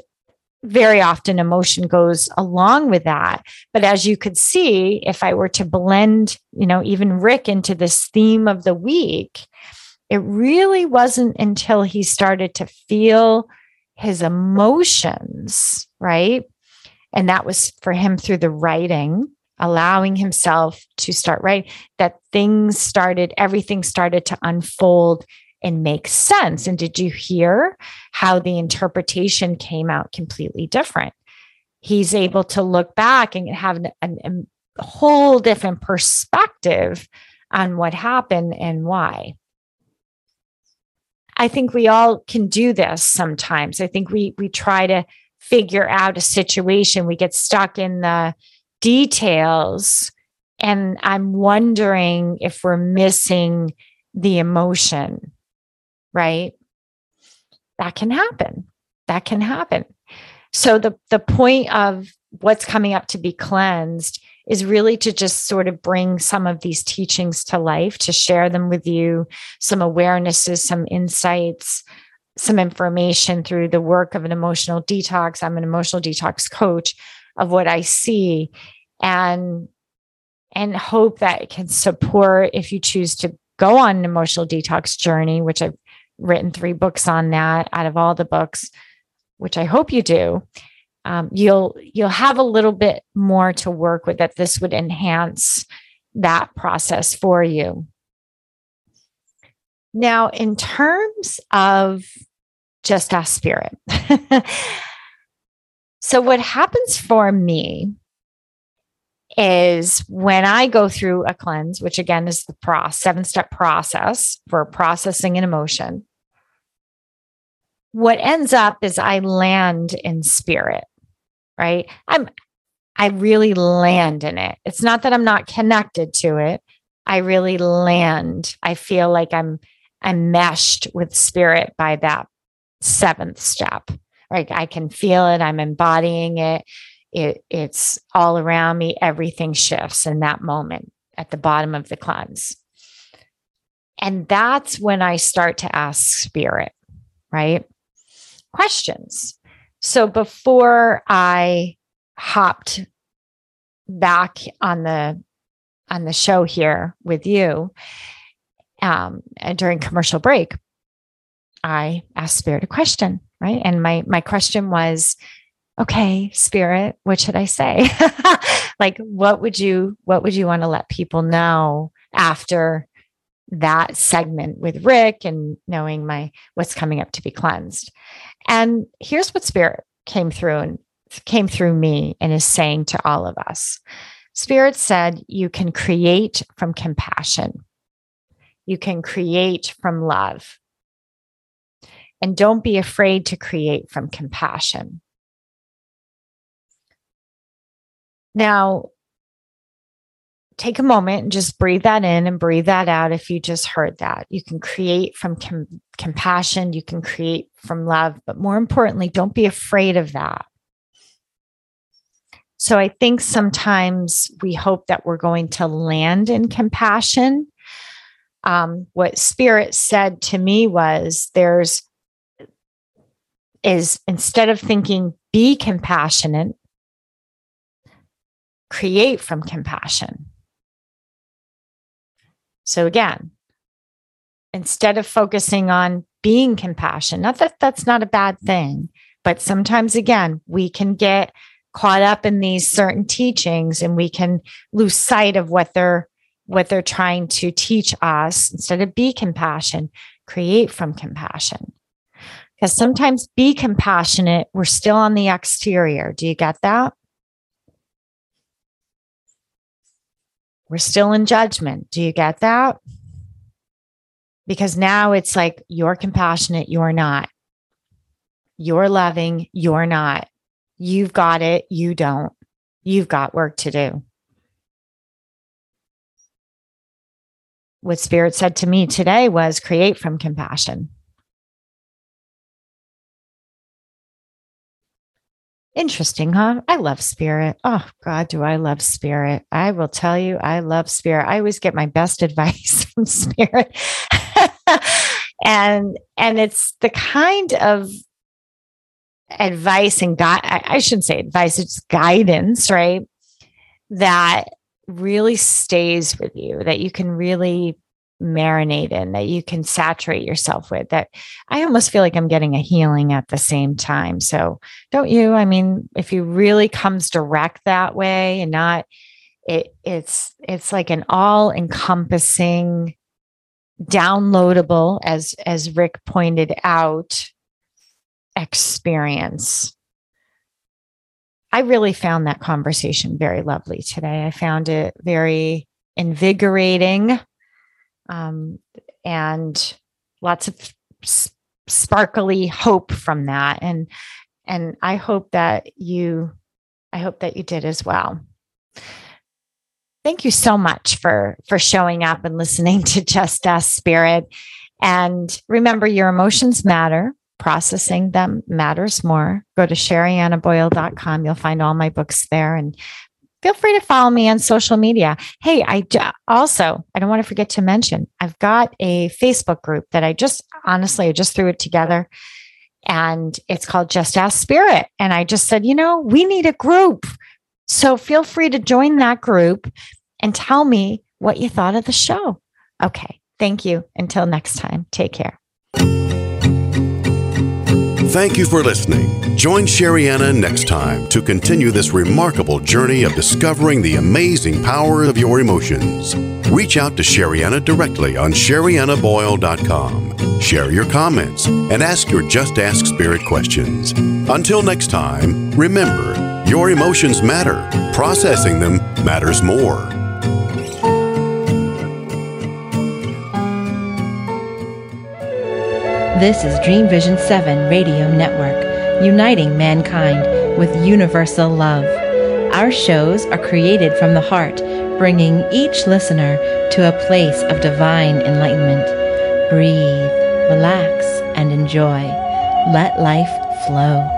very often emotion goes along with that. But as you could see, if I were to blend, you know, even Rick into this theme of the week, it really wasn't until he started to feel his emotions, right? And that was for him through the writing allowing himself to start right? That things started everything started to unfold and make sense. And did you hear how the interpretation came out completely different? He's able to look back and have an, an, a whole different perspective on what happened and why. I think we all can do this sometimes. I think we we try to figure out a situation. We get stuck in the details and I'm wondering if we're missing the emotion, right? That can happen. That can happen. So the the point of what's coming up to be cleansed is really to just sort of bring some of these teachings to life, to share them with you, some awarenesses, some insights, some information through the work of an emotional detox. I'm an emotional detox coach of what I see and and hope that it can support if you choose to go on an emotional detox journey, which I've written three books on that out of all the books, which I hope you do. Um, you'll you'll have a little bit more to work with that this would enhance that process for you. Now, in terms of just ask spirit. (laughs) so, what happens for me is when I go through a cleanse, which again is the seven step process for processing an emotion. What ends up is I land in spirit, right? I'm I really land in it. It's not that I'm not connected to it. I really land. I feel like I'm I'm meshed with spirit by that seventh step. Right. I can feel it. I'm embodying it it, it's all around me. Everything shifts in that moment at the bottom of the cleanse. And that's when I start to ask spirit, right? Questions. So before I hopped back on the on the show here with you um, and during commercial break, I asked Spirit a question, right? And my my question was, okay, spirit, what should I say? (laughs) like what would you what would you want to let people know after that segment with Rick and knowing my what's coming up to be cleansed? And here's what spirit came through and came through me and is saying to all of us. Spirit said, You can create from compassion, you can create from love. And don't be afraid to create from compassion. Now, take a moment and just breathe that in and breathe that out if you just heard that. You can create from com- compassion, you can create from love, but more importantly, don't be afraid of that. So I think sometimes we hope that we're going to land in compassion. Um, what spirit said to me was there's is instead of thinking be compassionate, create from compassion. So again, instead of focusing on being compassionate, not that that's not a bad thing, but sometimes again, we can get caught up in these certain teachings and we can lose sight of what they're what they're trying to teach us instead of be compassion create from compassion because sometimes be compassionate we're still on the exterior do you get that we're still in judgment do you get that because now it's like you're compassionate you're not you're loving you're not You've got it. You don't. You've got work to do. What Spirit said to me today was create from compassion. Interesting, huh? I love spirit. Oh, God, do I love spirit? I will tell you, I love spirit. I always get my best (laughs) advice from spirit. and and it's the kind of advice and guide, I shouldn't say advice, it's guidance, right? That really stays with you, that you can really marinate in, that you can saturate yourself with. That I almost feel like I'm getting a healing at the same time. So, don't you? I mean, if you really comes direct that way and not, it, it's it's like an all encompassing downloadable as as rick pointed out experience. I really found that conversation very lovely today. I found it very invigorating um, and lots of sparkly hope from that. And and I hope that you I hope that you did as well. Thank you so much for for showing up and listening to Just Ask Spirit. And remember, your emotions matter processing them matters more. Go to sheriannaboyle.com. You'll find all my books there and feel free to follow me on social media. Hey, I also, I don't want to forget to mention, I've got a Facebook group that I just honestly, I just threw it together and it's called Just Ask Spirit. And I just said, you know, we need a group. So feel free to join that group and tell me what you thought of the show. Okay. Thank you. Until next time, take care. Thank you for listening. Join Sherianna next time to continue this remarkable journey of discovering the amazing power of your emotions. Reach out to Sherianna directly on sheriannaboyle.com. Share your comments and ask your Just Ask Spirit questions. Until next time, remember, your emotions matter. Processing them matters more. This is Dream Vision 7 Radio Network, uniting mankind with universal love. Our shows are created from the heart, bringing each listener to a place of divine enlightenment. Breathe, relax, and enjoy. Let life flow.